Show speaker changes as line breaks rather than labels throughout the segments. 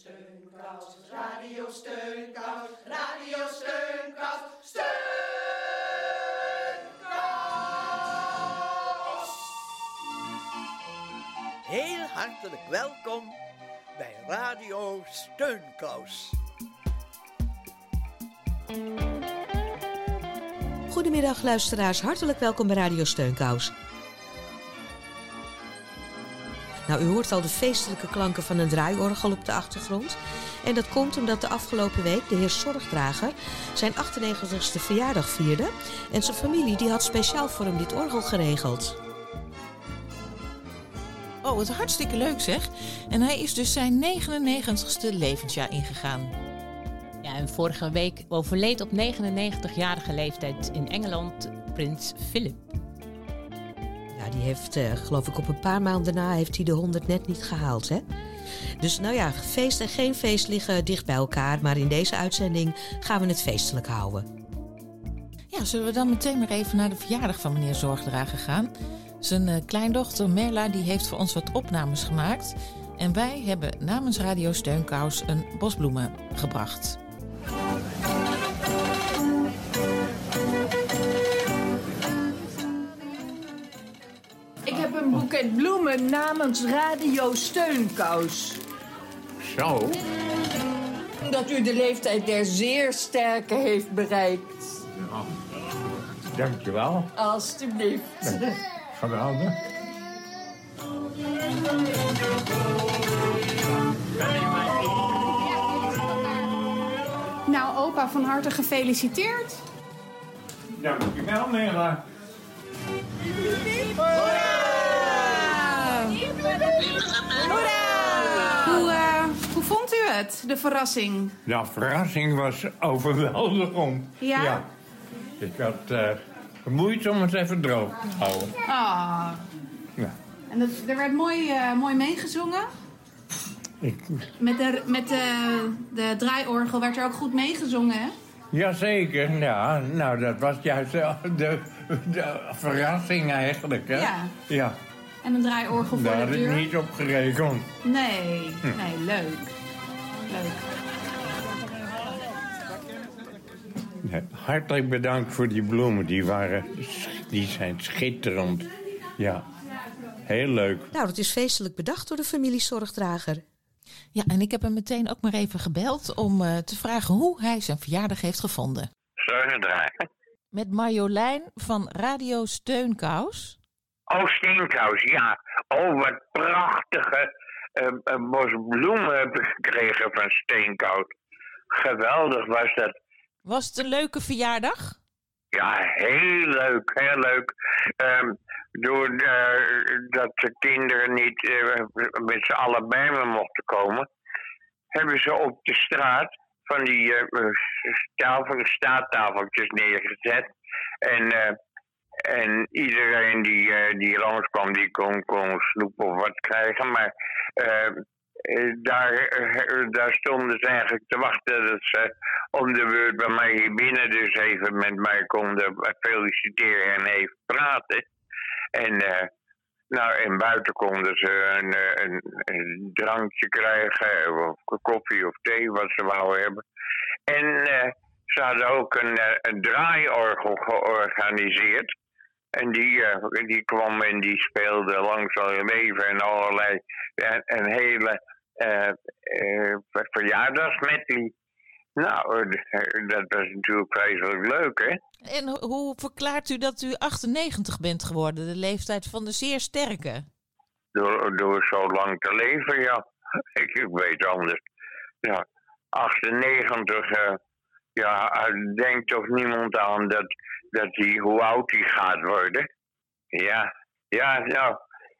Steunkous, Radio Steunkous, Radio Steunkous, Steunkous.
Heel hartelijk welkom bij Radio Steunkous.
Goedemiddag luisteraars, hartelijk welkom bij Radio Steunkous. Nou, u hoort al de feestelijke klanken van een draaiorgel op de achtergrond. En dat komt omdat de afgelopen week de heer Zorgdrager zijn 98ste verjaardag vierde. En zijn familie die had speciaal voor hem dit orgel geregeld.
Oh, wat hartstikke leuk zeg. En hij is dus zijn 99ste levensjaar ingegaan.
Ja, en vorige week overleed op 99-jarige leeftijd in Engeland prins Philip.
Ja, die heeft, eh, geloof ik, op een paar maanden na heeft hij de 100 net niet gehaald, hè? Dus nou ja, feest en geen feest liggen dicht bij elkaar. Maar in deze uitzending gaan we het feestelijk houden.
Ja, zullen we dan meteen maar even naar de verjaardag van meneer Zorgdrager gaan? Zijn eh, kleindochter Merla die heeft voor ons wat opnames gemaakt. En wij hebben namens Radio Steunkous een bosbloemen gebracht.
Een boeket bloemen namens Radio Steunkous.
Zo,
Dat u de leeftijd der zeer sterke heeft bereikt.
dankjewel.
Alsjeblieft.
Geweldig.
Nou, opa, van harte gefeliciteerd.
Dankjewel, Nela.
Hoe, eh, hoe vond u het, de verrassing?
De verrassing was overweldigend.
Ja?
Ik had eh, moeite om het even droog te houden.
Ah.
Ja.
En dat, er werd mooi, eh, mooi meegezongen.
Ik,
Met, de, met de, de draaiorgel werd er ook goed meegezongen, hè?
jazeker, ja. Nou, dat was juist de, de, de verrassing eigenlijk, hè?
Ja.
Ja,
En een draaiorgel voor
daar
de
had ik
deur.
niet op gerekend.
Nee, nee, leuk. Leuk.
Hartelijk bedankt voor die bloemen. Die, waren, die zijn schitterend. Ja, heel leuk.
Nou, dat is feestelijk bedacht door de familie Zorgdrager.
Ja, en ik heb hem meteen ook maar even gebeld om eh, te vragen hoe hij zijn verjaardag heeft gevonden.
Zorgdrager.
Met Marjolein van Radio Steunkous.
Oh, steenkous, ja. Oh, wat prachtige eh, eh, bos bloemen heb ik gekregen van steenkous. Geweldig was dat.
Was het een leuke verjaardag?
Ja, heel leuk, heel leuk. Ehm doordat dat de kinderen niet eh, met z'n allen bij me mochten komen, hebben ze op de straat van die eh, tafel, staattafeltjes neergezet. En, eh, en iedereen die, eh, die langskwam, die kon, kon snoep of wat krijgen. Maar eh, eh, daar, daar stonden ze eigenlijk te wachten dat ze om de beurt bij mij hier binnen dus even met mij konden feliciteren en even praten. En, nou, en buiten konden ze een, een, een drankje krijgen, of koffie of thee, wat ze wouden hebben. En ze hadden ook een, een draaiorgel georganiseerd. En die, eh, die kwam en die speelde langs al leven en allerlei, en een hele eh eh verjaardagsmedley. Nou, eh, dat was natuurlijk vreselijk leuk, hè?
En ho- hoe verklaart u dat u 98 bent geworden, de leeftijd van de zeer sterke?
Door, door zo lang te leven, ja. Ik, ik weet anders. Ja, 98, eh, ja, denkt toch niemand aan dat, dat die, hoe oud die gaat worden. Ja, ja, nou,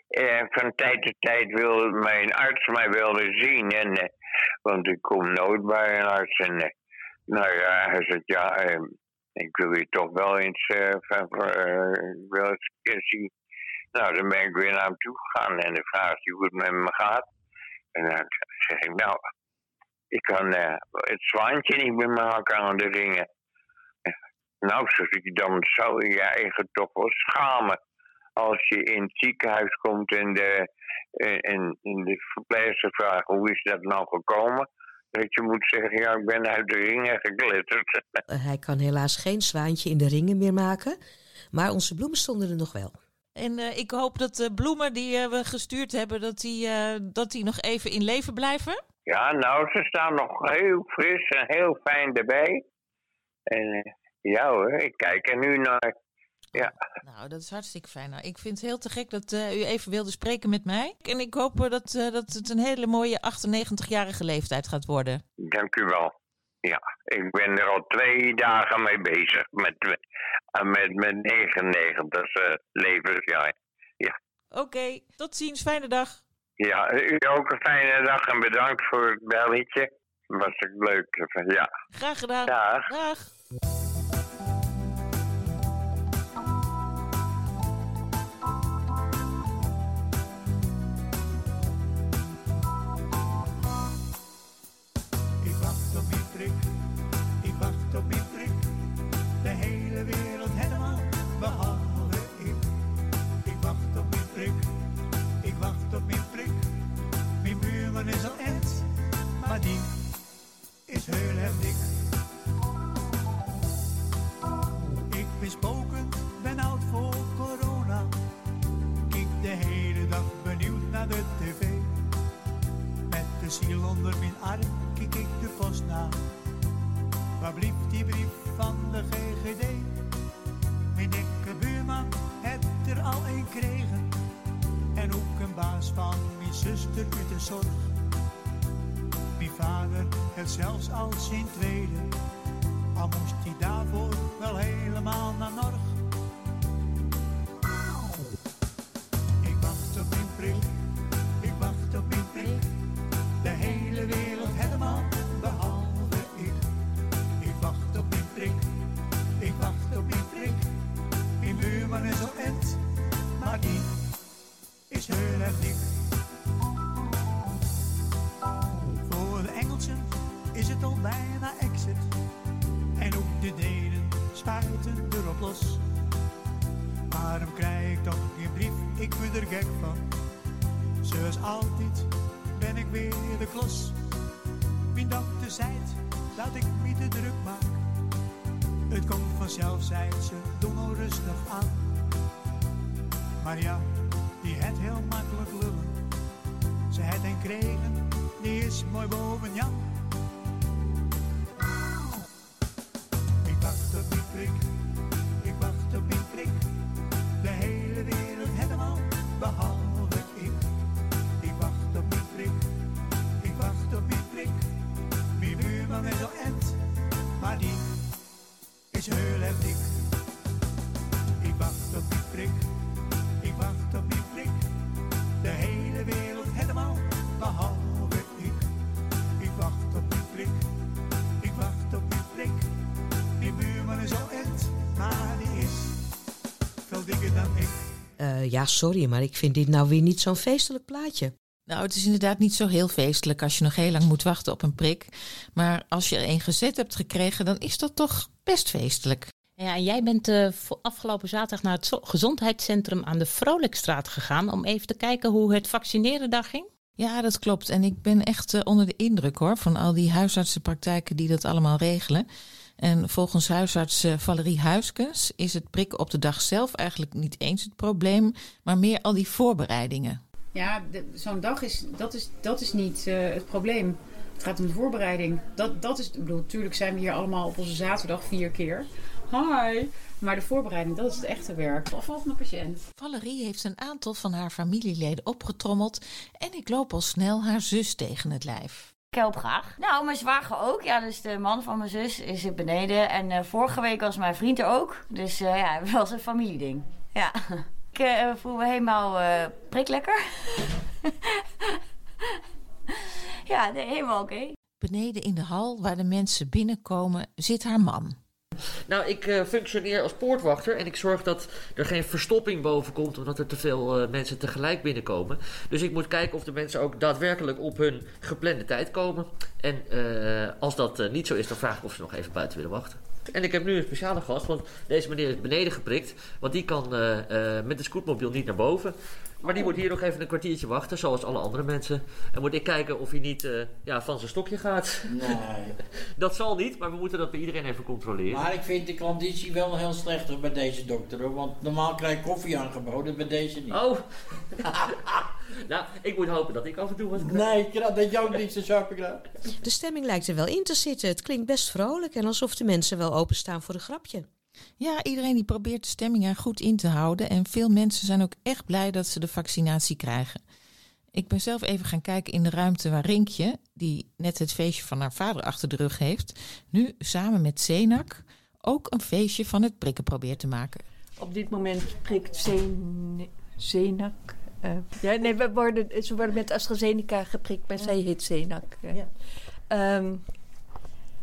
eh, van tijd tot tijd wil mijn arts mij wel eens zien. En, eh, want ik kom nooit bij een arts. En, eh, nou ja, hij zegt, ja, eh, ik wil je toch wel eens, eh, wel eens zien. Nou, dan ben ik weer naar hem toe gegaan en dan vraagt hij hoe het met me gaat. En dan zeg ik, nou, ik kan het zwaantje niet met mijn hakken aan de ringen. Nou, zeg ik, dan zou je je eigen toch wel schamen als je in het ziekenhuis komt en de, en, en de verpleegster vraagt hoe is dat nou gekomen, dat je moet zeggen, ja, ik ben uit de ringen gekletterd.
Hij kan helaas geen zwaantje in de ringen meer maken, maar onze bloemen stonden er nog wel.
En eh, ik hoop dat de bloemen die eh, we gestuurd hebben, dat die, eh, dat die nog even in leven blijven.
Ja, nou, ze staan nog heel fris en heel fijn erbij. En ja hoor, ik kijk er nu naar. Ja.
Nou, dat is hartstikke fijn. Nou, ik vind het heel te gek dat u even wilde spreken met mij. En ik hoop dat, dat het een hele mooie 98-jarige leeftijd gaat worden.
Dank u wel. Ja, ik ben er al twee dagen mee bezig met, met mijn 99 uh, levensjaar. Ja.
Oké, tot ziens. Fijne dag.
Ja, u ook een fijne dag en bedankt voor het belletje. Was ik leuk. Ja.
Graag gedaan.
Dag.
Dag.
Heel erg dik. Ik ben spoken, ben oud voor corona. Kijk de hele dag benieuwd naar de tv. Met de ziel onder mijn arm kijk ik de post na. Waar blieft die brief van de GGD? Mijn dikke buurman heeft er al een kregen. En ook een baas van mijn zuster met de zorg vader het zelfs al zijn tweede. Al moest hij daarvoor wel helemaal naar Norg.
Uh, ja, sorry, maar ik vind dit nou weer niet zo'n feestelijk plaatje.
Nou, het is inderdaad niet zo heel feestelijk als je nog heel lang moet wachten op een prik. Maar als je er een gezet hebt gekregen, dan is dat toch best feestelijk.
Ja, en jij bent uh, afgelopen zaterdag naar het gezondheidscentrum aan de Vrolijkstraat gegaan om even te kijken hoe het vaccineren daar ging.
Ja, dat klopt. En ik ben echt uh, onder de indruk hoor van al die huisartsenpraktijken die dat allemaal regelen. En volgens huisarts eh, Valerie Huiskens is het prikken op de dag zelf eigenlijk niet eens het probleem, maar meer al die voorbereidingen.
Ja, zo'n dag is dat, is, dat is niet uh, het probleem. Het gaat om de voorbereiding. Dat, dat is, ik bedoel, natuurlijk zijn we hier allemaal op onze zaterdag vier keer. Hi! Maar de voorbereiding, dat is het echte werk. Volgende patiënt.
Valerie heeft een aantal van haar familieleden opgetrommeld en ik loop al snel haar zus tegen het lijf.
Ik help graag. Nou, mijn zwager ook. Ja, dus de man van mijn zus is er beneden. En uh, vorige week was mijn vriend er ook. Dus uh, ja, het was een familieding. Ja. Ik uh, voel me helemaal priklekker. ja, nee, helemaal oké. Okay.
Beneden in de hal waar de mensen binnenkomen zit haar man.
Nou, ik uh, functioneer als poortwachter en ik zorg dat er geen verstopping boven komt omdat er te veel uh, mensen tegelijk binnenkomen. Dus ik moet kijken of de mensen ook daadwerkelijk op hun geplande tijd komen. En uh, als dat niet zo is, dan vraag ik of ze nog even buiten willen wachten. En ik heb nu een speciale gast, want deze meneer is beneden geprikt. Want die kan eh, eh, met de scootmobiel niet naar boven. Maar die moet hier nog even een kwartiertje wachten, zoals alle andere mensen. En moet ik kijken of hij niet eh, ja, van zijn stokje gaat.
Nee.
dat zal niet, maar we moeten dat bij iedereen even controleren.
Maar ik vind de klanditie wel heel slechter bij deze dokter. hoor, Want normaal krijg ik koffie aangeboden, bij deze niet.
Oh. nou, ik moet hopen dat ik af en toe wat krijg.
Nee, ik- dat je ook niet zo gedaan.
De stemming lijkt er wel in te zitten. Het klinkt best vrolijk en alsof de mensen wel openstaan voor een grapje.
Ja, iedereen die probeert de stemming er goed in te houden. En veel mensen zijn ook echt blij dat ze de vaccinatie krijgen. Ik ben zelf even gaan kijken in de ruimte waar Rinkje, die net het feestje van haar vader achter de rug heeft, nu samen met Zenak ook een feestje van het prikken probeert te maken.
Op dit moment prikt Zen- Zenak. Eh, ja, nee, we worden, ze worden met AstraZeneca geprikt, maar zij heet Zenak. eh. Ehm,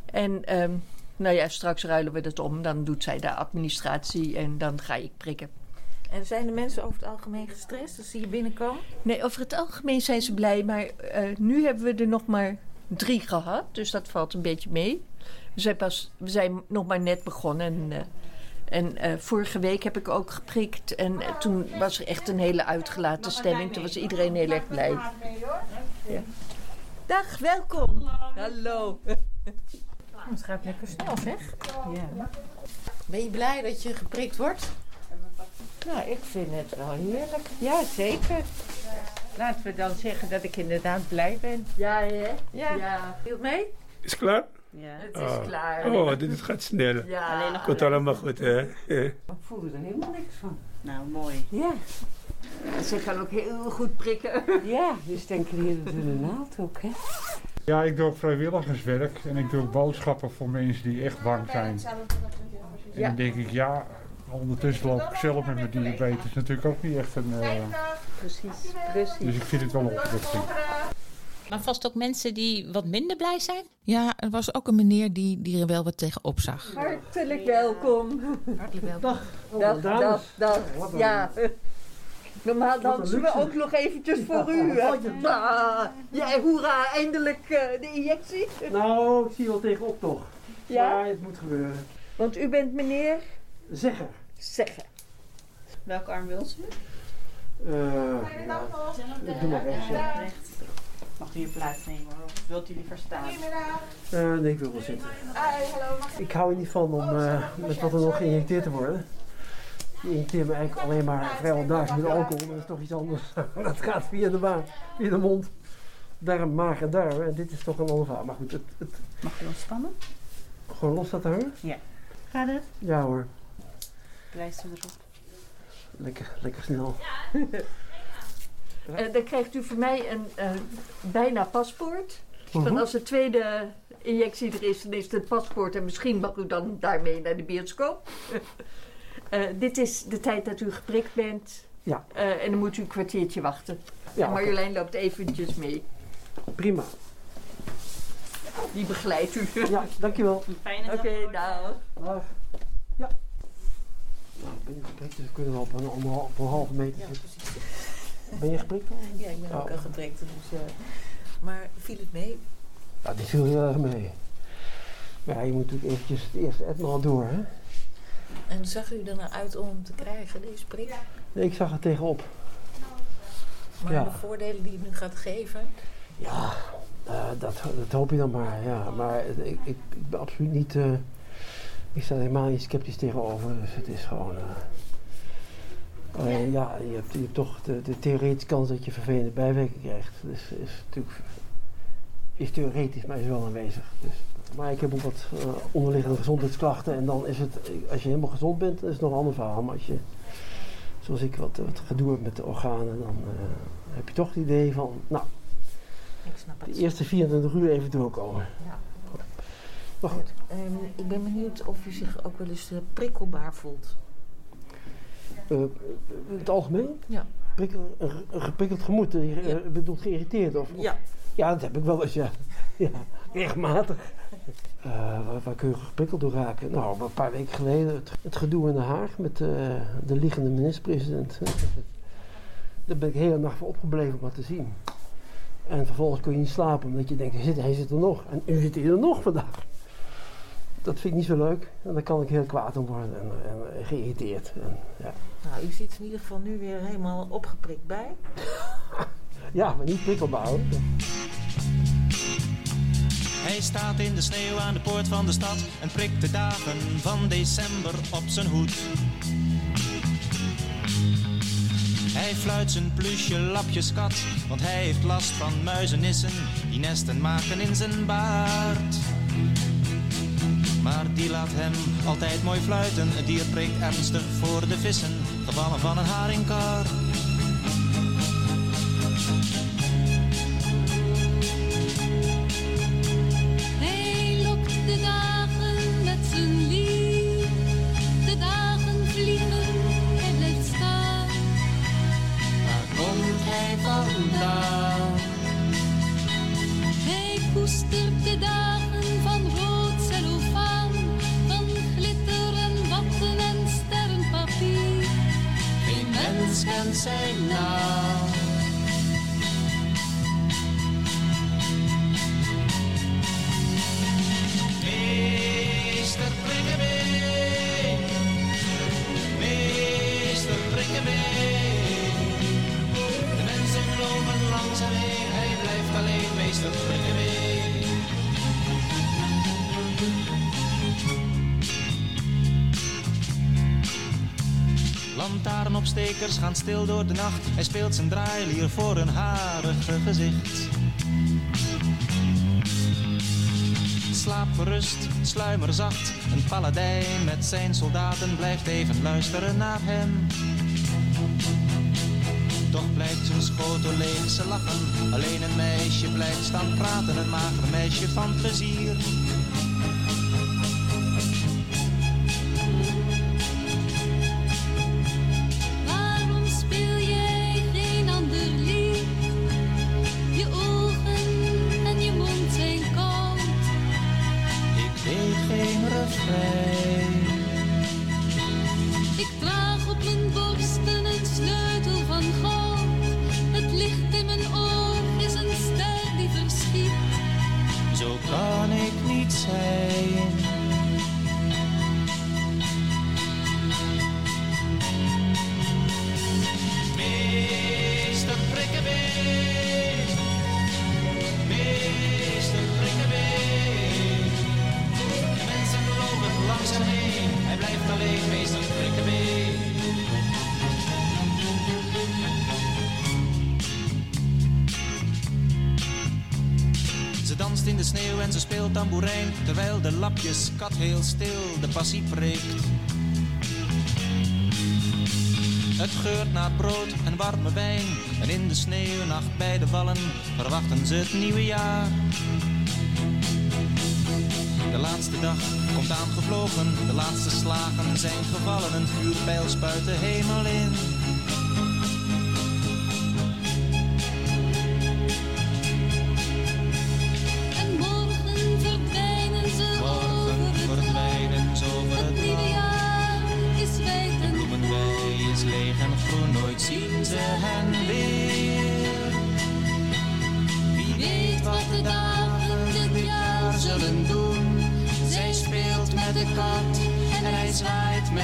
en ehm, nou ja, straks ruilen we het om. Dan doet zij de administratie en dan ga ik prikken.
En zijn de mensen over het algemeen gestrest als ze hier binnenkomen?
Nee, over het algemeen zijn ze blij. Maar eh, nu hebben we er nog maar drie gehad. Dus dat valt een beetje mee. We zijn, pas, we zijn nog maar net begonnen. En, en eh, vorige week heb ik ook geprikt. En eh, toen was er echt een hele uitgelaten stemming. Toen was iedereen heel erg blij. Ja. Dag, welkom. Hallo.
Het gaat lekker snel, zeg. Ja. Ben je blij dat je geprikt wordt?
Nou, ik vind het wel heerlijk. Ja, zeker. Laten we dan zeggen dat ik inderdaad blij ben.
Ja, hè?
Ja.
ja.
Viel mee?
Is het klaar?
Ja.
Het is
Oh.
klaar.
Oh, dit gaat snel.
Ja. Alleen nog-
Komt allemaal goed, hè?
Ik voel er helemaal niks van.
Nou, mooi.
Ja.
Ze kan ook heel goed prikken.
Ja, dus denk je hier door de naald ook, hè?
Ja, ik doe ook vrijwilligerswerk en ik doe ook boodschappen voor mensen die echt bang zijn. En dan denk ik, ja, ondertussen loop ik zelf met mijn diabetes natuurlijk ook niet echt een... eh,
Precies, precies.
dus ik vind het wel een opluchting.
Maar vast ook mensen die wat minder blij zijn?
Ja, er was ook een meneer die, die er wel wat tegen opzag.
Hartelijk welkom.
Hartelijk welkom.
Dag, dag, dag, dag.
Wat een-
Ja. Normaal dansen we ook nog eventjes voor
Ja,
u. ja, hoera, eindelijk eh, de injectie.
Nou, ik zie wel tegenop toch.
Ja?
Maar het moet gebeuren.
Want u bent meneer
Zeggen.
Zeggen.
Welke arm wil ze?
Eh ja, ik doe maar rechts. Ja.
Mag u hier plaatsnemen hoor? Of wilt u liever staan?
Eh, nee, ik wil wel zitten. Ik hou er niet van om eh, met wat er nog geïnjecteerd te worden. Je injecteert me eigenlijk alleen maar vrijwel dagelijks met alcohol. Dat is toch iets anders. dat gaat via de baan, via de mond. Darm, maag en darm. En dit is toch een ander verhaal. Maar goed, het, het,
Mag u ontspannen?
gewoon los laten hangen?
Ja. Gaat het?
Ja hoor.
Pleister erop.
Lekker, lekker snel.
Eh, dan krijgt u van mij een eh, bijna paspoort. Van
Mhm.
als de tweede injectie er is, dan is het paspoort. En misschien mag u dan daarmee naar de bioscoop. Eh, dit is de tijd dat u geprikt bent.
Ja.
Eh, en dan moet u een kwartiertje wachten.
Ja,
en Marjolein loopt eventjes mee.
Prima.
Die begeleidt u.
Ja, dankjewel.
Fijne dag.
Oké, dag.
Dag. Ja. Nou, ik ben nu geprikt, dus we kunnen wel op een, op een halve meter zitten. Ben je geprikt?
Ja, ik ben ook
Oh.
al geprikt. Dus, eh, maar viel het mee?
Ja, dit viel heel erg mee. Maar ja, je moet natuurlijk eventjes het eerste etmaal door, hè?
En zag u er nou uit om hem te krijgen, deze prik?
Nee, ik zag er tegenop.
Maar
Ja.
de voordelen die het nu gaat geven?
Ja, eh, dat, dat hoop je dan maar, ja. Maar ik, ik, ik ben absoluut niet... eh, ik sta er helemaal niet sceptisch tegenover. Dus het is gewoon... eh, alleen ja, je hebt, je hebt toch de, de theoretische kans dat je vervelende bijwerking krijgt. Dus is natuurlijk... Is theoretisch, maar is wel aanwezig. Dus, maar ik heb ook wat eh, onderliggende gezondheidsklachten. En dan is het... Als je helemaal gezond bent, is het nog een ander verhaal. Maar als je... Zoals ik wat, wat gedoe heb met de organen, dan eh, heb je toch het idee van... Nou,
Ik snap het.
de eerste 24 uur even doorkomen.
Ja.
Maar goed.
Ehm, ik ben benieuwd of u zich ook wel eens eh, prikkelbaar voelt.
Eh, in het algemeen?
Ja.
Prikkel, geprikkeld gemoed. eh, Je eh, bedoelt geïrriteerd? Of, of-
Ja.
Ja, dat heb ik wel eens, ja. ja regelmatig. Eh, waar, waar kun je geprikkeld door raken? Nou, een paar weken geleden het, het gedoe in Den Haag met de liggende minister-president. Daar ben ik de hele nacht voor opgebleven om wat te zien. En vervolgens kun je niet slapen omdat je denkt, hij zit, hij zit er nog. En nu zit hij er nog vandaag. Dat vind ik niet zo leuk. En daar kan ik heel kwaad om worden en, en geïrriteerd. En, ja.
Nou, u ziet in ieder geval nu weer helemaal opgeprikt bij.
ja, maar niet prikkelbaar. hoor.
Hij staat in de sneeuw aan de poort van de stad en prikt de dagen van december op zijn hoed. Hij fluit zijn plusje lapjeskat, want hij heeft last van muizenissen die nesten maken in zijn baard. Maar die laat hem altijd mooi fluiten, het dier prikt ernstig voor de vissen, gevallen van een haringkar. Door de nacht. Hij speelt zijn draailier voor een harige gezicht. Slaap gerust, sluimer zacht. Een paladijn met zijn soldaten blijft even luisteren naar hem. Toch blijft zijn schotel leeg, ze lachen. Alleen een meisje blijft staan praten, een mager meisje van plezier. Bij de vallen verwachten ze het nieuwe jaar. De laatste dag komt aangevlogen, de laatste slagen zijn gevallen. Een vuurpijl spuit de hemel in.
En morgen verdwijnen ze over het
Verdwijnen ze over
Het
het
nieuwe jaar is wijd en
Bloemenwei is leeg en groen, nooit zien ze hen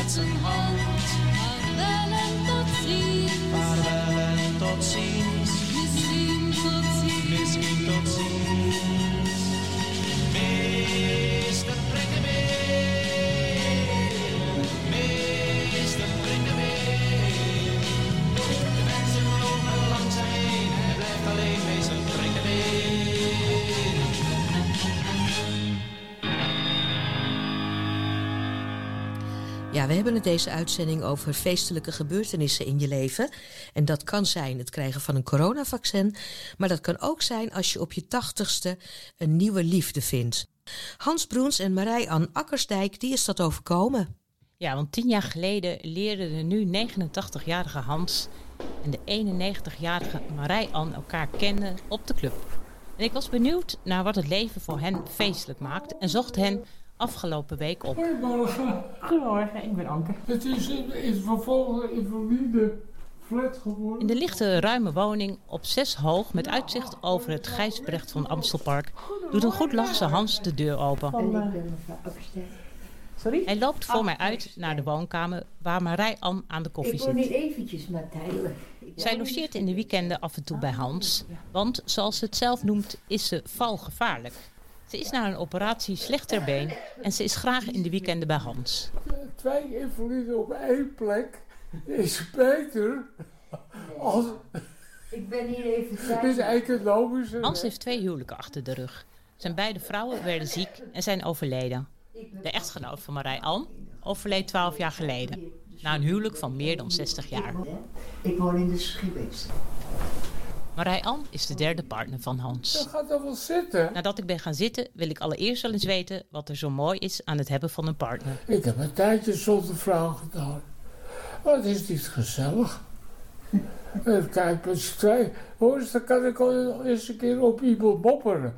That's hebben het deze uitzending over feestelijke gebeurtenissen in je leven. En dat kan zijn het krijgen van een coronavaccin. Maar dat kan ook zijn als je op je tachtigste een nieuwe liefde vindt. Hans Broens en Marij-Ann Akkersdijk, die is dat overkomen.
Ja, want tien jaar geleden leerden de nu 89-jarige Hans en de 91-jarige Marij-Ann elkaar kennen op de club. En ik was benieuwd naar wat het leven voor hen feestelijk maakt en zocht hen afgelopen week op.
Goedemorgen.
Goedemorgen, ik ben Anke.
Het is in, in vervolg invalide
flat geworden.
In de lichte, ruime woning op zes hoog met uitzicht over het Gijsbrecht van Amstelpark doet een goed lachse Hans de deur open.
Sorry?
Hij loopt voor mij uit naar de woonkamer waar Marij-Ann aan de koffie
Ik wil niet
zit.
eventjes maar tijdelijk.
Zij logeert in de weekenden af en toe bij Hans, want zoals ze het zelf noemt is ze valgevaarlijk. Ze is na een operatie slecht ter been en ze is graag in de weekenden bij Hans.
Twee invaliden op één plek is beter als...
Ik ben hier even
Het is economisch.
Hans heeft twee huwelijken achter de rug. Zijn beide vrouwen werden ziek en zijn overleden. De echtgenoot van Marij Ann overleed 12 jaar geleden. Na een huwelijk van meer dan 60 jaar.
Ik woon in de Schibbeeks.
Marij Ann is de derde partner van Hans.
Dan gaat er wel zitten.
Nadat ik ben gaan zitten, wil ik allereerst wel eens weten wat er zo mooi is aan het hebben van een partner.
Ik heb een tijdje zonder vrouw gedaan. Maar het is niet gezellig. En kijk, met z'n twee. Hoor eens, dan kan ik al eens een keer op iemand mopperen.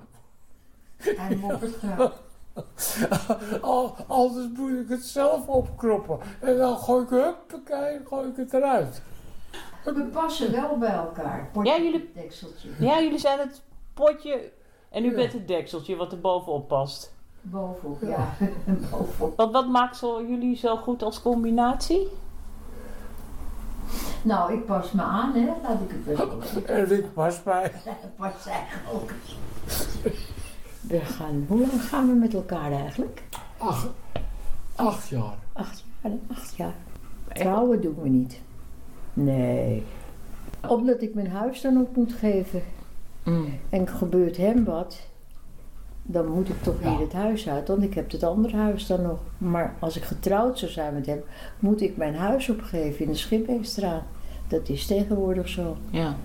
Hij moppert graag.
Al, anders moet ik het zelf opkroppen. En dan gooi ik, huppakee, gooi ik het eruit.
We passen wel bij elkaar. Ja, jullie... Dekseltje. Ja, jullie zijn het potje en u bent het dekseltje wat er bovenop past. Bovenop, ja. Bovenop. Wat, wat maakt zo, jullie zo goed als combinatie? Nou, ik pas me aan, hè. Laat ik het wel zeggen.
En ik pas bij.
Pas zij ook. We gaan, hoe lang gaan we met elkaar eigenlijk?
Acht, acht jaar.
Acht jaar, acht jaar. Trouwen doen we niet. Nee. Omdat ik mijn huis dan op moet geven. En gebeurt hem wat, dan moet ik toch weer het huis uit. Want ik heb het andere huis dan nog. Maar als ik getrouwd zou zijn met hem, moet ik mijn huis opgeven in de Schipbeekstraat. Dat is tegenwoordig zo. Ja.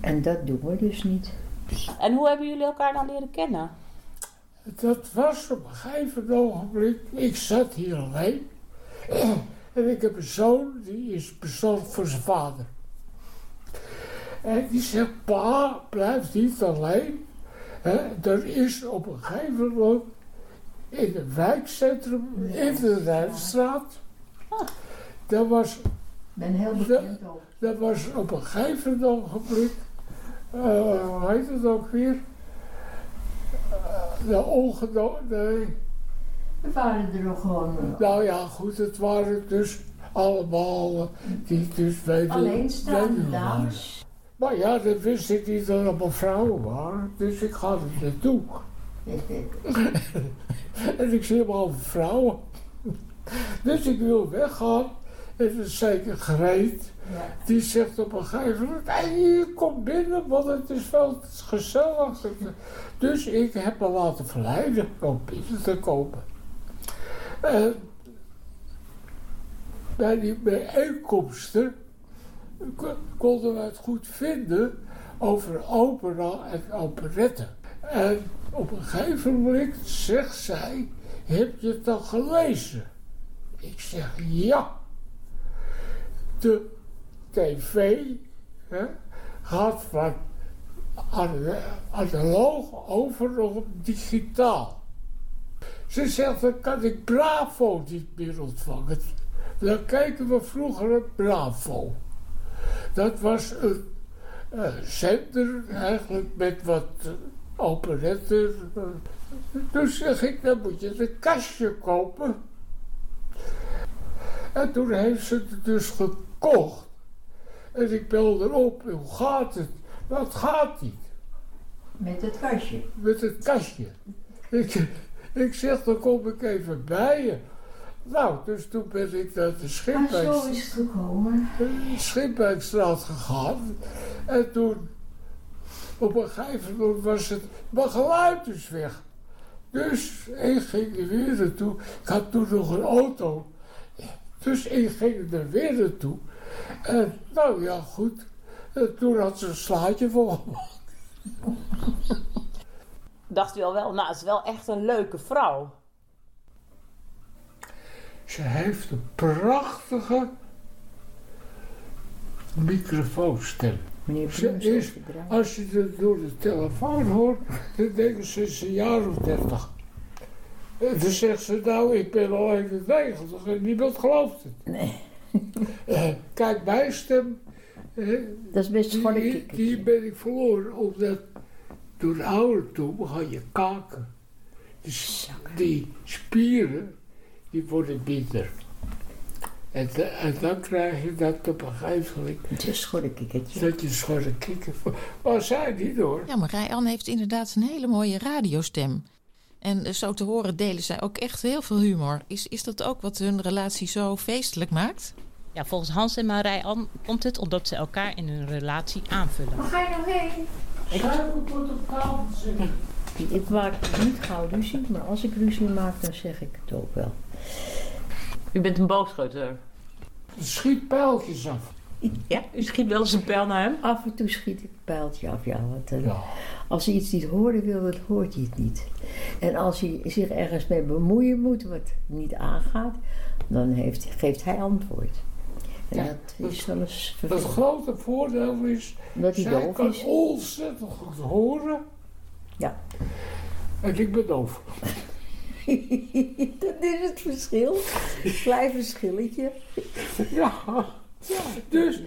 En dat doen we dus niet. En hoe hebben jullie elkaar dan leren kennen?
Dat was op een gegeven ogenblik. Ik zat hier alleen. En ik heb een zoon, die is bezorgd voor zijn vader. En die zegt, pa, blijf niet alleen. Hè, er is op een gegeven moment in het wijkcentrum in de Rijnstraat. Dat was,
ben heel
bekend Dat was op een gegeven ogenblik, eh, hoe heet het ook weer? Eh, de ongedoofde.
We waren er nog gewoon. eh,
Nou ja, goed, het waren dus allemaal eh, die dus weten.
Alleenstaande
weten waren.
dames.
Maar ja, dat wist ik niet dat het allemaal vrouwen waren, dus ik ga er naartoe. en ik zie allemaal vrouwen. Dus ik wil weggaan. En dan zeker Greet, die zegt op een gegeven moment, hey, kom binnen, want het is wel gezellig. Dus ik heb me laten verleiden om binnen te komen. En bij die bijeenkomsten ko- konden we het goed vinden over opera en operette. En op een gegeven moment zegt zij, heb je het al gelezen? Ik zeg ja. De tv hè, gaat van ana- analoog over op digitaal. Ze zegt, dan kan ik Bravo niet meer ontvangen. Dan kijken we vroeger op Bravo. Dat was een, eh, zender eigenlijk met wat uh, operetten. eh. Dus zeg ik, dan moet je een kastje kopen. En toen heeft ze het dus gekocht. En ik bel erop, hoe gaat het? Dat gaat niet.
Met het kastje.
Met het kastje. Ik, ik zeg, dan kom ik even bij je. Nou, dus toen ben ik naar de
Ah, zo is gekomen.
Schipwijkstraat gegaan. En toen, op een gegeven moment was het, mijn geluid is weg. Dus ik ging er weer naartoe. Ik had toen nog een auto. Dus ik ging er weer naartoe. En nou ja, goed. En toen had ze een slaatje voor me.
Dacht u al wel, nou, het is wel echt een leuke vrouw.
Ze heeft een prachtige microfoonstem. Ze is, als je het door de telefoon hoort, dan denken ze, ze is een jaar of dertig. En dan zegt ze, nou, ik ben al 91 en niemand gelooft het.
Nee.
Eh, kijk, mijn stem
Dat is best
Die, die ben ik verloren, omdat door de ouderdom ga je kaken. Dus die spieren, die worden minder. En, da- en dan krijg je dat op een gegeven moment.
Kikkertje.
Dat je een schorre kikker. Maar zij niet hoor.
Ja, maar Anne heeft inderdaad een hele mooie radiostem. En eh, zo te horen delen zij ook echt heel veel humor. Is, is dat ook wat hun relatie zo feestelijk maakt?
Ja, volgens Hans en Marij-Ann komt het omdat ze elkaar in hun relatie aanvullen.
Waar ga je nou heen?
Tafel zetten.
Ik maak niet gauw ruzie, maar als ik ruzie maak, dan zeg ik het ook wel.
U bent een boogschutter.
Schiet pijltjes af.
Ja, u schiet wel eens een pijl naar hem?
Af en toe schiet ik een pijltje af, ja. Want, eh, Als hij iets niet horen wil, dan hoort hij het niet. En als hij zich ergens mee bemoeien moet, wat niet aangaat, dan heeft, geeft hij antwoord.
Ja,
dat is wel eens
Het grote voordeel is,
Dat hij
zij kan
is.
ontzettend goed horen.
Ja.
En ik ben doof.
dat is het verschil. Klein verschilletje.
Ja. Dus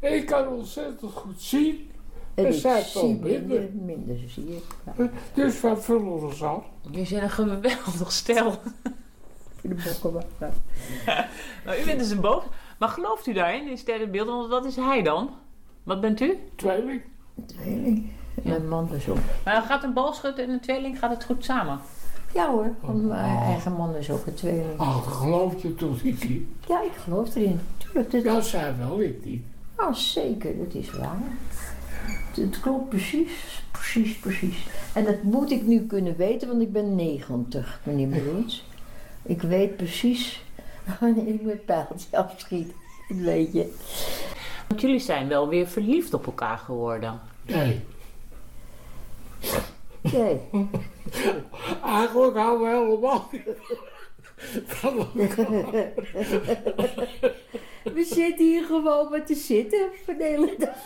ik kan ontzettend goed zien.
En
En
ik
zij kan minder.
minder, minder zie ik. Ja.
Dus wat vullen we ons aan?
Jullie zijn een geweldig stel.
De bokken, ja.
Nou, u bent dus een boog. Maar gelooft u daarin, in sterrenbeelden? Want wat is hij dan? Wat bent u?
Tweeling.
Tweeling. Mijn man was ook.
Maar gaat een boogschutter en een tweeling, gaat het goed samen?
Ja hoor, want mijn eigen man is ook een tweeling.
Oh, geloof je toch niet?
Ja, ik geloof erin. Tuurlijk, dat...
Ja, zij wel, ik niet.
Ja, zeker, dat is waar. Het, het klopt precies, precies, precies. En dat moet ik nu kunnen weten, want ik ben 90, meneer Broens. Ik weet precies wanneer ik mijn pijltje afschiet. Dat weet je.
Want jullie zijn wel weer verliefd op elkaar geworden.
Nee.
Nee.
Eigenlijk houden we helemaal.
We zitten hier gewoon maar te zitten van de hele dag.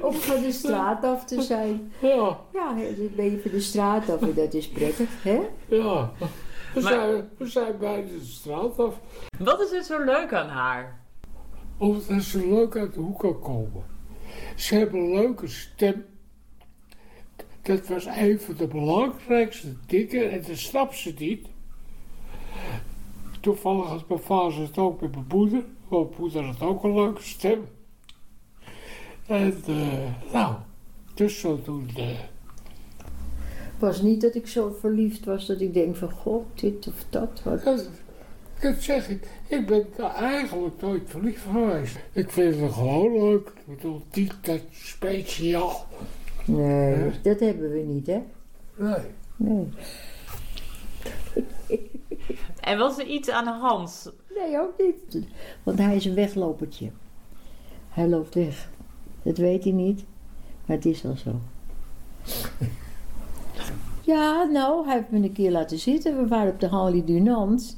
Om van de straat af te zijn.
Ja.
Ja, dan ben je van de straat af en dat is prettig, hè?
Ja. We,
Maar-
zijn, we zijn bij de straat af.
Wat is er zo leuk aan haar?
Omdat ze leuk uit de hoek kan komen. Ze hebben een leuke stem. Dat was een van de belangrijkste dingen en dat snap ze niet. Toevallig had mijn vader het ook met mijn moeder. Mijn moeder had ook een leuke stem. En eh, nou, dus zodoende.
Het was niet dat ik zo verliefd was dat ik denk van god, dit of dat. Wat.
Dat, dat zeg ik. Ik ben daar eigenlijk nooit verliefd geweest. Ik vind het gewoon leuk. Ik bedoel, niet dat speciaal.
Nee, dat hebben we niet, hè?
Nee.
Nee.
En was er iets aan de hand?
Nee, ook niet. Want hij is een weglopertje. Hij loopt weg. Dat weet hij niet, maar het is wel zo. Ja, nou, hij heeft me een keer laten zitten. We waren op de Harley Dunant.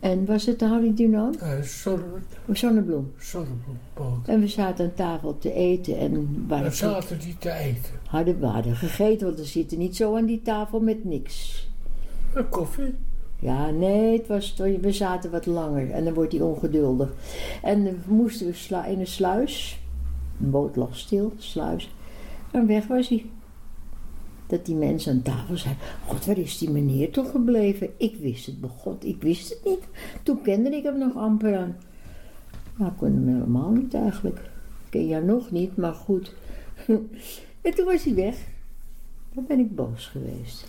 En was het de Harley Dunant?
Uh, zonne,
Zonnebloem.
zonnebloemboot.
En we zaten aan tafel te eten en waren
We zaten niet te eten.
hadden, we hadden gegeten, want we zitten niet zo aan die tafel met niks.
Een koffie.
Ja, nee, het was, we zaten wat langer en dan wordt hij ongeduldig. En dan moesten we in een sluis. De boot lag stil, sluis. En weg was hij. Dat die mensen aan tafel zeiden: God, waar is die meneer toch gebleven? Ik wist het, God, ik wist het niet. Toen kende ik hem nog amper aan. Nou, ik kon hem helemaal niet eigenlijk. Ik ken jou nog niet, maar goed. en toen was hij weg. Dan ben ik boos geweest.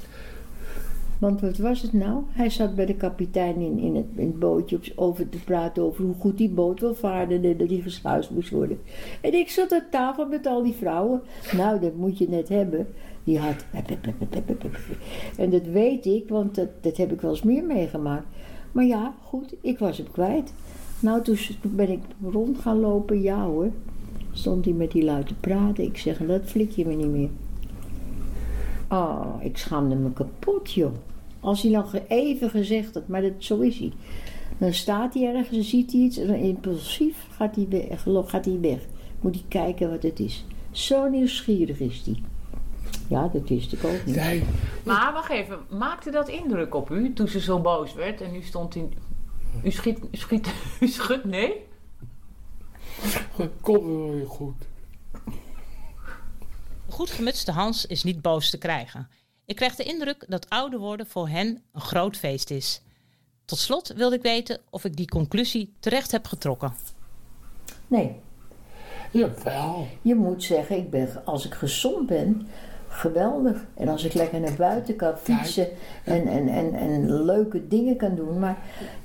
Want wat was het nou? Hij zat bij de kapitein in, in, het, in het bootje over te praten over hoe goed die boot wil varen en dat die gesluist moest worden. En ik zat aan tafel met al die vrouwen. Nou, dat moet je net hebben. Die had. En dat weet ik, want dat, dat heb ik wel eens meer meegemaakt. Maar ja, goed, ik was hem kwijt. Nou, toen, ben ik rond gaan lopen, ja hoor. Stond hij met die lui te praten. Ik zeg, dat flik je me niet meer. Oh, ik schaamde me kapot, joh. Als hij nog even gezegd had, maar dat, zo is hij. Dan staat hij ergens en ziet hij iets en impulsief gaat hij weg. Gaat hij weg. Moet hij kijken wat het is. Zo nieuwsgierig is hij. Ja, dat wist ik ook niet.
Nee.
Maar wacht even, maakte dat indruk op u toen ze zo boos werd en u stond in. U schiet, u schiet, u schudt nee?
Dat komt wel weer goed.
Goed gemutste Hans is niet boos te krijgen. Ik krijg de indruk dat ouder worden voor hen een groot feest is. Tot slot wilde ik weten of ik die conclusie terecht heb getrokken.
Nee.
Jawel.
Je moet zeggen, ik ben, als ik gezond ben, geweldig. En als ik lekker naar buiten kan fietsen en, en, en, en leuke dingen kan doen. Maar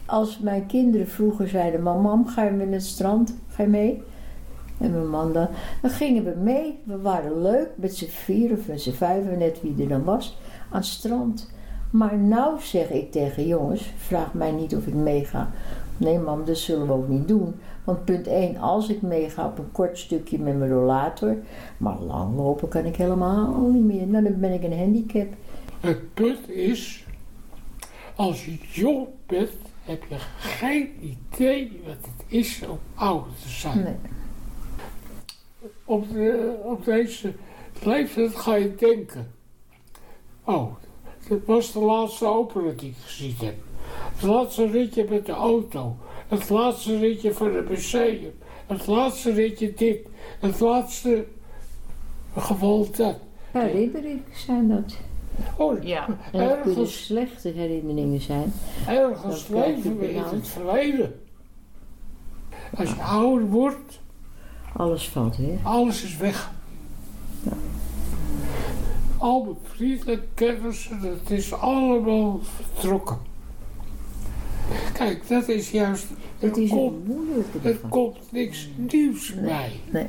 als mijn kinderen vroeger zeiden, mam, mam, ga je met het strand? Ga je mee? En mijn man dan, dan gingen we mee. We waren leuk met z'n vier of met z'n vijven, net wie er dan was, aan het strand. Maar nou zeg ik tegen jongens, vraag mij niet of ik meega. Nee mam, dat zullen we ook niet doen. Want punt 1, als ik meega op een kort stukje met mijn rollator, maar lang lopen kan ik helemaal niet meer. Nou, dan ben ik een handicap.
Het punt is, als je jong bent, heb je geen idee wat het is om ouder te zijn.
Nee.
Op, de, op deze leeftijd ga je denken. Oh, dat was de laatste opera die ik gezien heb. Het laatste ritje met de auto. Het laatste ritje van het museum. Het laatste ritje dit. Het laatste geval dat.
Herinneringen zijn dat.
Oh,
ja.
En dat kunnen
Ergens,
slechte herinneringen zijn.
ergens leven we in het verleden. Als je ouder wordt,
Alles valt weer.
alles is weg. Al mijn vrienden, kennissen, het is allemaal vertrokken. Kijk, dat is juist.
Het is
komt,
een moeilijke
er komt niks nieuws bij.
Nee.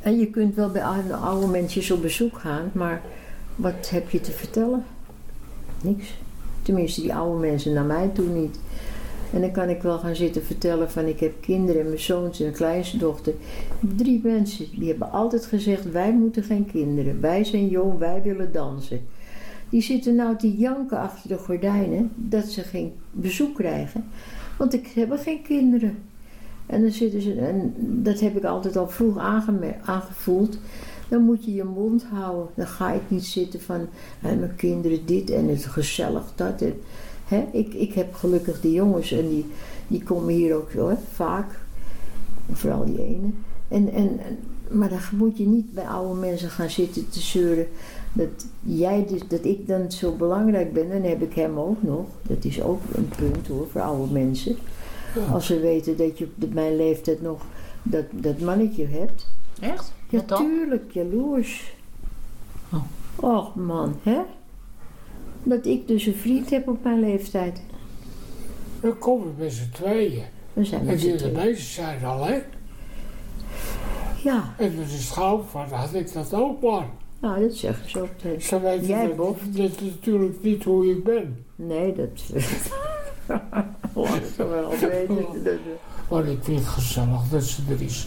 En je kunt wel bij oude oude mensen op bezoek gaan, maar wat heb je te vertellen? Niks. Tenminste, die oude mensen naar mij toe niet. En dan kan ik wel gaan zitten vertellen van ik heb kinderen en mijn zoons en een kleindochter. Drie mensen, die hebben altijd gezegd wij moeten geen kinderen. Wij zijn jong, wij willen dansen. Die zitten nou te janken achter de gordijnen dat ze geen bezoek krijgen. Want ik heb geen kinderen. En dan zitten ze, en dat heb ik altijd al vroeg aangevoeld. Dan moet je je mond houden. Dan ga ik niet zitten van "Hé, mijn kinderen dit en het gezellig dat. En, hè? Ik, ik heb gelukkig die jongens en die, die komen hier ook hoor, vaak. Vooral die ene. En, en, en- maar dan moet je niet bij oude mensen gaan zitten te zeuren. Dat, jij, dus- dat ik dan zo belangrijk ben. Dan heb ik hem ook nog. Dat is ook een punt hoor, voor oude mensen. Als ze weten dat je op mijn leeftijd nog dat, dat mannetje hebt.
Echt?
Ja, tuurlijk, jaloers. Och man, hè? Dat ik dus een vriend heb op mijn leeftijd.
Dan komen we met z'n tweeën.
We zijn
En
met z'n
die de meesten zijn alleen.
Ja.
En dat is gauw van, had ik dat ook maar.
Nou, dat zeggen ze ook. tegen-
Ze weten
Jij
dat, dat natuurlijk niet hoe ik ben.
Nee, dat... Laat ze wel weten.
Maar ik vind het gezellig dat ze er is.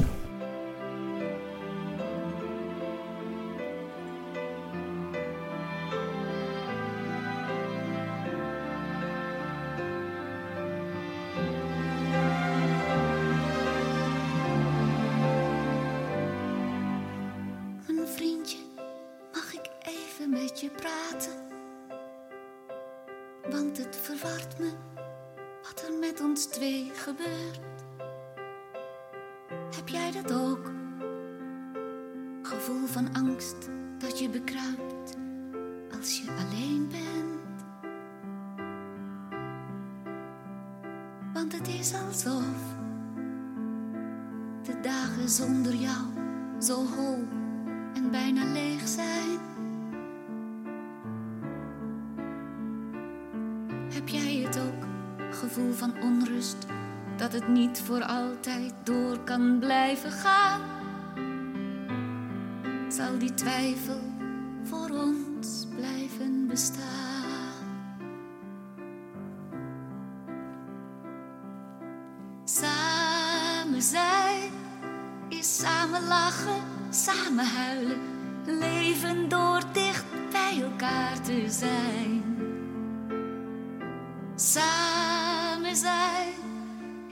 Gevoel van angst dat je bekruipt als je alleen bent. Want het is alsof de dagen zonder jou zo hol en bijna leeg zijn. Heb jij het ook, gevoel van onrust, dat het niet voor altijd door kan blijven gaan? Zal die twijfel voor ons blijven bestaan? Samen zijn is samen lachen, samen huilen, leven door dicht bij elkaar te zijn. Samen zijn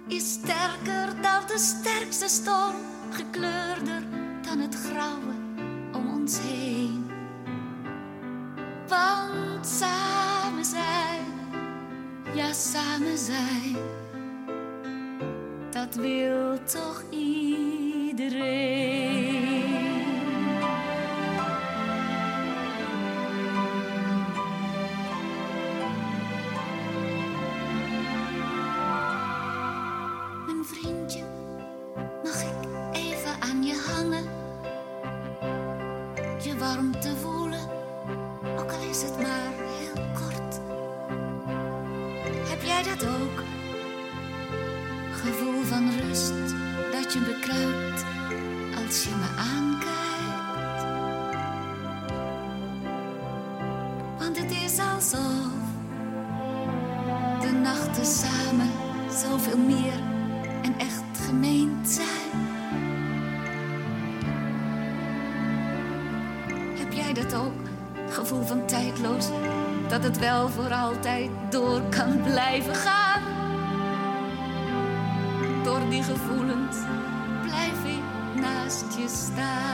is sterker dan de sterkste storm, gekleurder dan het grauwe Want samen zijn, ja samen zijn, dat wil toch iedereen. Nachten samen zoveel meer en echt gemeend zijn. Heb jij dat ook? Gevoel van tijdloos, dat het wel voor altijd door kan blijven gaan. Door die gevoelens blijf ik naast je staan.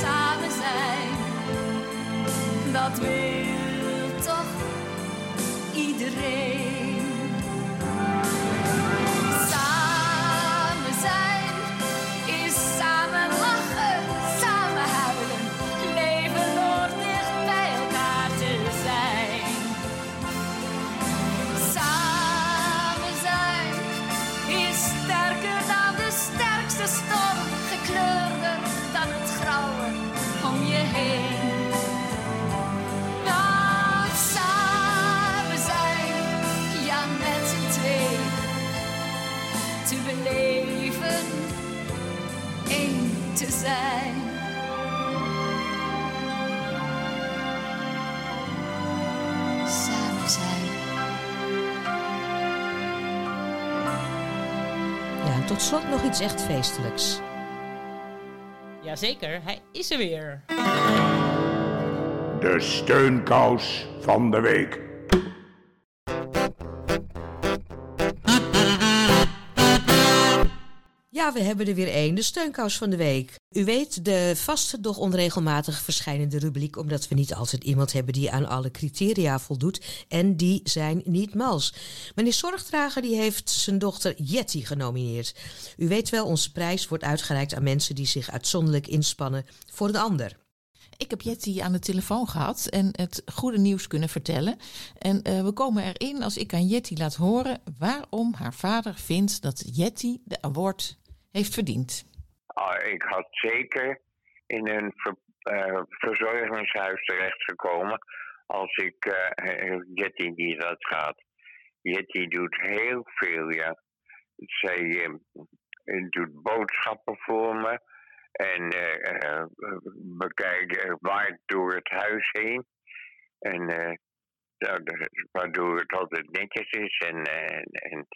Samen zijn, dat wil toch iedereen.
Slot nog iets echt feestelijks.
Jazeker, hij is er weer.
De steunkous van de week.
Ja, we hebben er weer één, de steunkous van de week. U weet, de vaste, doch onregelmatig verschijnende rubriek... omdat we niet altijd iemand hebben die aan alle criteria voldoet... en die zijn niet mals. Meneer Zorgdrager die heeft zijn dochter Jetty genomineerd. U weet wel, onze prijs wordt uitgereikt aan mensen... die zich uitzonderlijk inspannen voor een ander.
Ik heb Jetty aan de telefoon gehad en het goede nieuws kunnen vertellen. En eh, we komen erin als ik aan Jetty laat horen waarom haar vader vindt dat Jetty de award heeft verdiend.
Ah, ik had zeker in een ver, eh, verzorgingshuis terechtgekomen als ik eh, Jetty niet had gehad. Jetty doet heel veel, ja. Zij doet boodschappen voor me en bekijkt, waait door het huis heen. En waardoor het altijd netjes is en, en,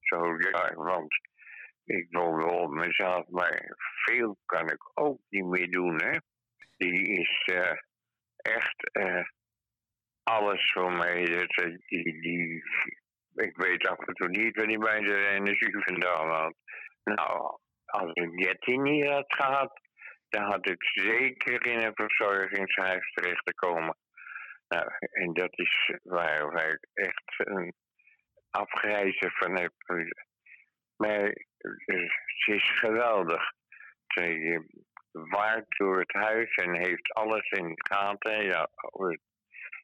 zo, want ik woon wel mezelf, maar veel kan ik ook niet meer doen, hè. Die is eh, echt eh, alles voor mij. Eh, die, die, ik weet af en toe niet waar die bij de energie vandaan haalt. Nou, als ik Jetty niet had gehad, dan had ik zeker in een verzorgingshuis terecht gekomen. Nou, en dat is waar, waar ik echt een afgrijzen van heb. Maar eh, ze is geweldig. Ze eh, waart door het huis en heeft alles in gaten. Ja, eh,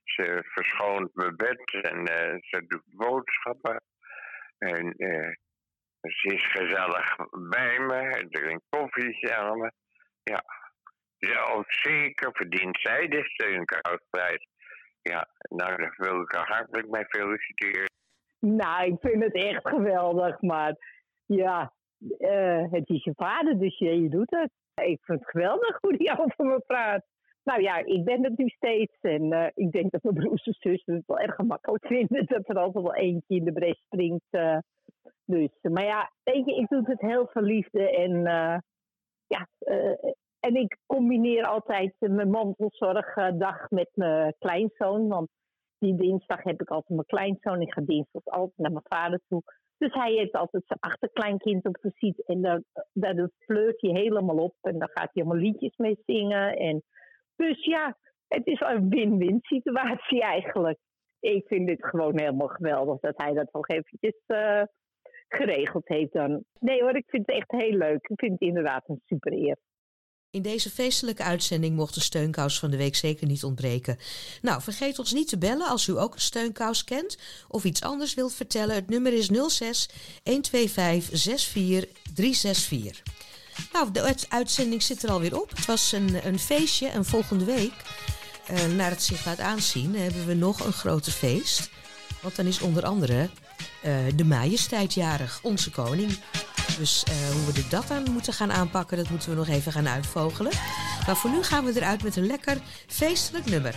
ze verschoont mijn bed en eh, ze doet boodschappen. En ze is gezellig bij me drinkt koffie me. Ja, zo zeker verdient zij de steunkousprijs. Ja, nou, daar wil ik haar hartelijk mee feliciteren.
Nou, ik vind het echt geweldig, maar ja, eh, het is je vader, dus je, doet het. Ik vind het geweldig hoe hij over me praat. Nou ja, ik ben het nu steeds en eh, ik denk dat mijn broers en zussen het wel erg gemakkelijk vinden dat er altijd wel eentje in de bres springt. eh, Dus, maar ja, ik doe het heel veel liefde en ja, en ik combineer altijd mijn mantelzorgdag met mijn kleinzoon. Want die dinsdag heb ik altijd mijn kleinzoon. Ik ga dinsdag altijd naar mijn vader toe. Dus hij heeft altijd zijn achterkleinkind op visite. En daar, daar flirt hij helemaal op. En dan gaat hij allemaal liedjes mee zingen. En, dus ja, het is een win-win situatie eigenlijk. Ik vind dit gewoon helemaal geweldig dat hij dat nog eventjes uh, geregeld heeft dan. Nee hoor, ik vind het echt heel leuk. Ik vind het inderdaad een super eer.
In deze feestelijke uitzending mocht de steunkous van de week zeker niet ontbreken. Nou, vergeet ons niet te bellen als u ook een steunkous kent of iets anders wilt vertellen. Het nummer is 06 125 64 364. Nou, de uitzending zit er alweer op. Het was een, een feestje en volgende week, uh, naar het zich laat aanzien, hebben we nog een groter feest. Want dan is onder andere uh, de majesteit jarig, onze koning. Dus uh, hoe we dat dan moeten gaan aanpakken, dat moeten we nog even gaan uitvogelen. Maar voor nu gaan we eruit met een lekker feestelijk nummer.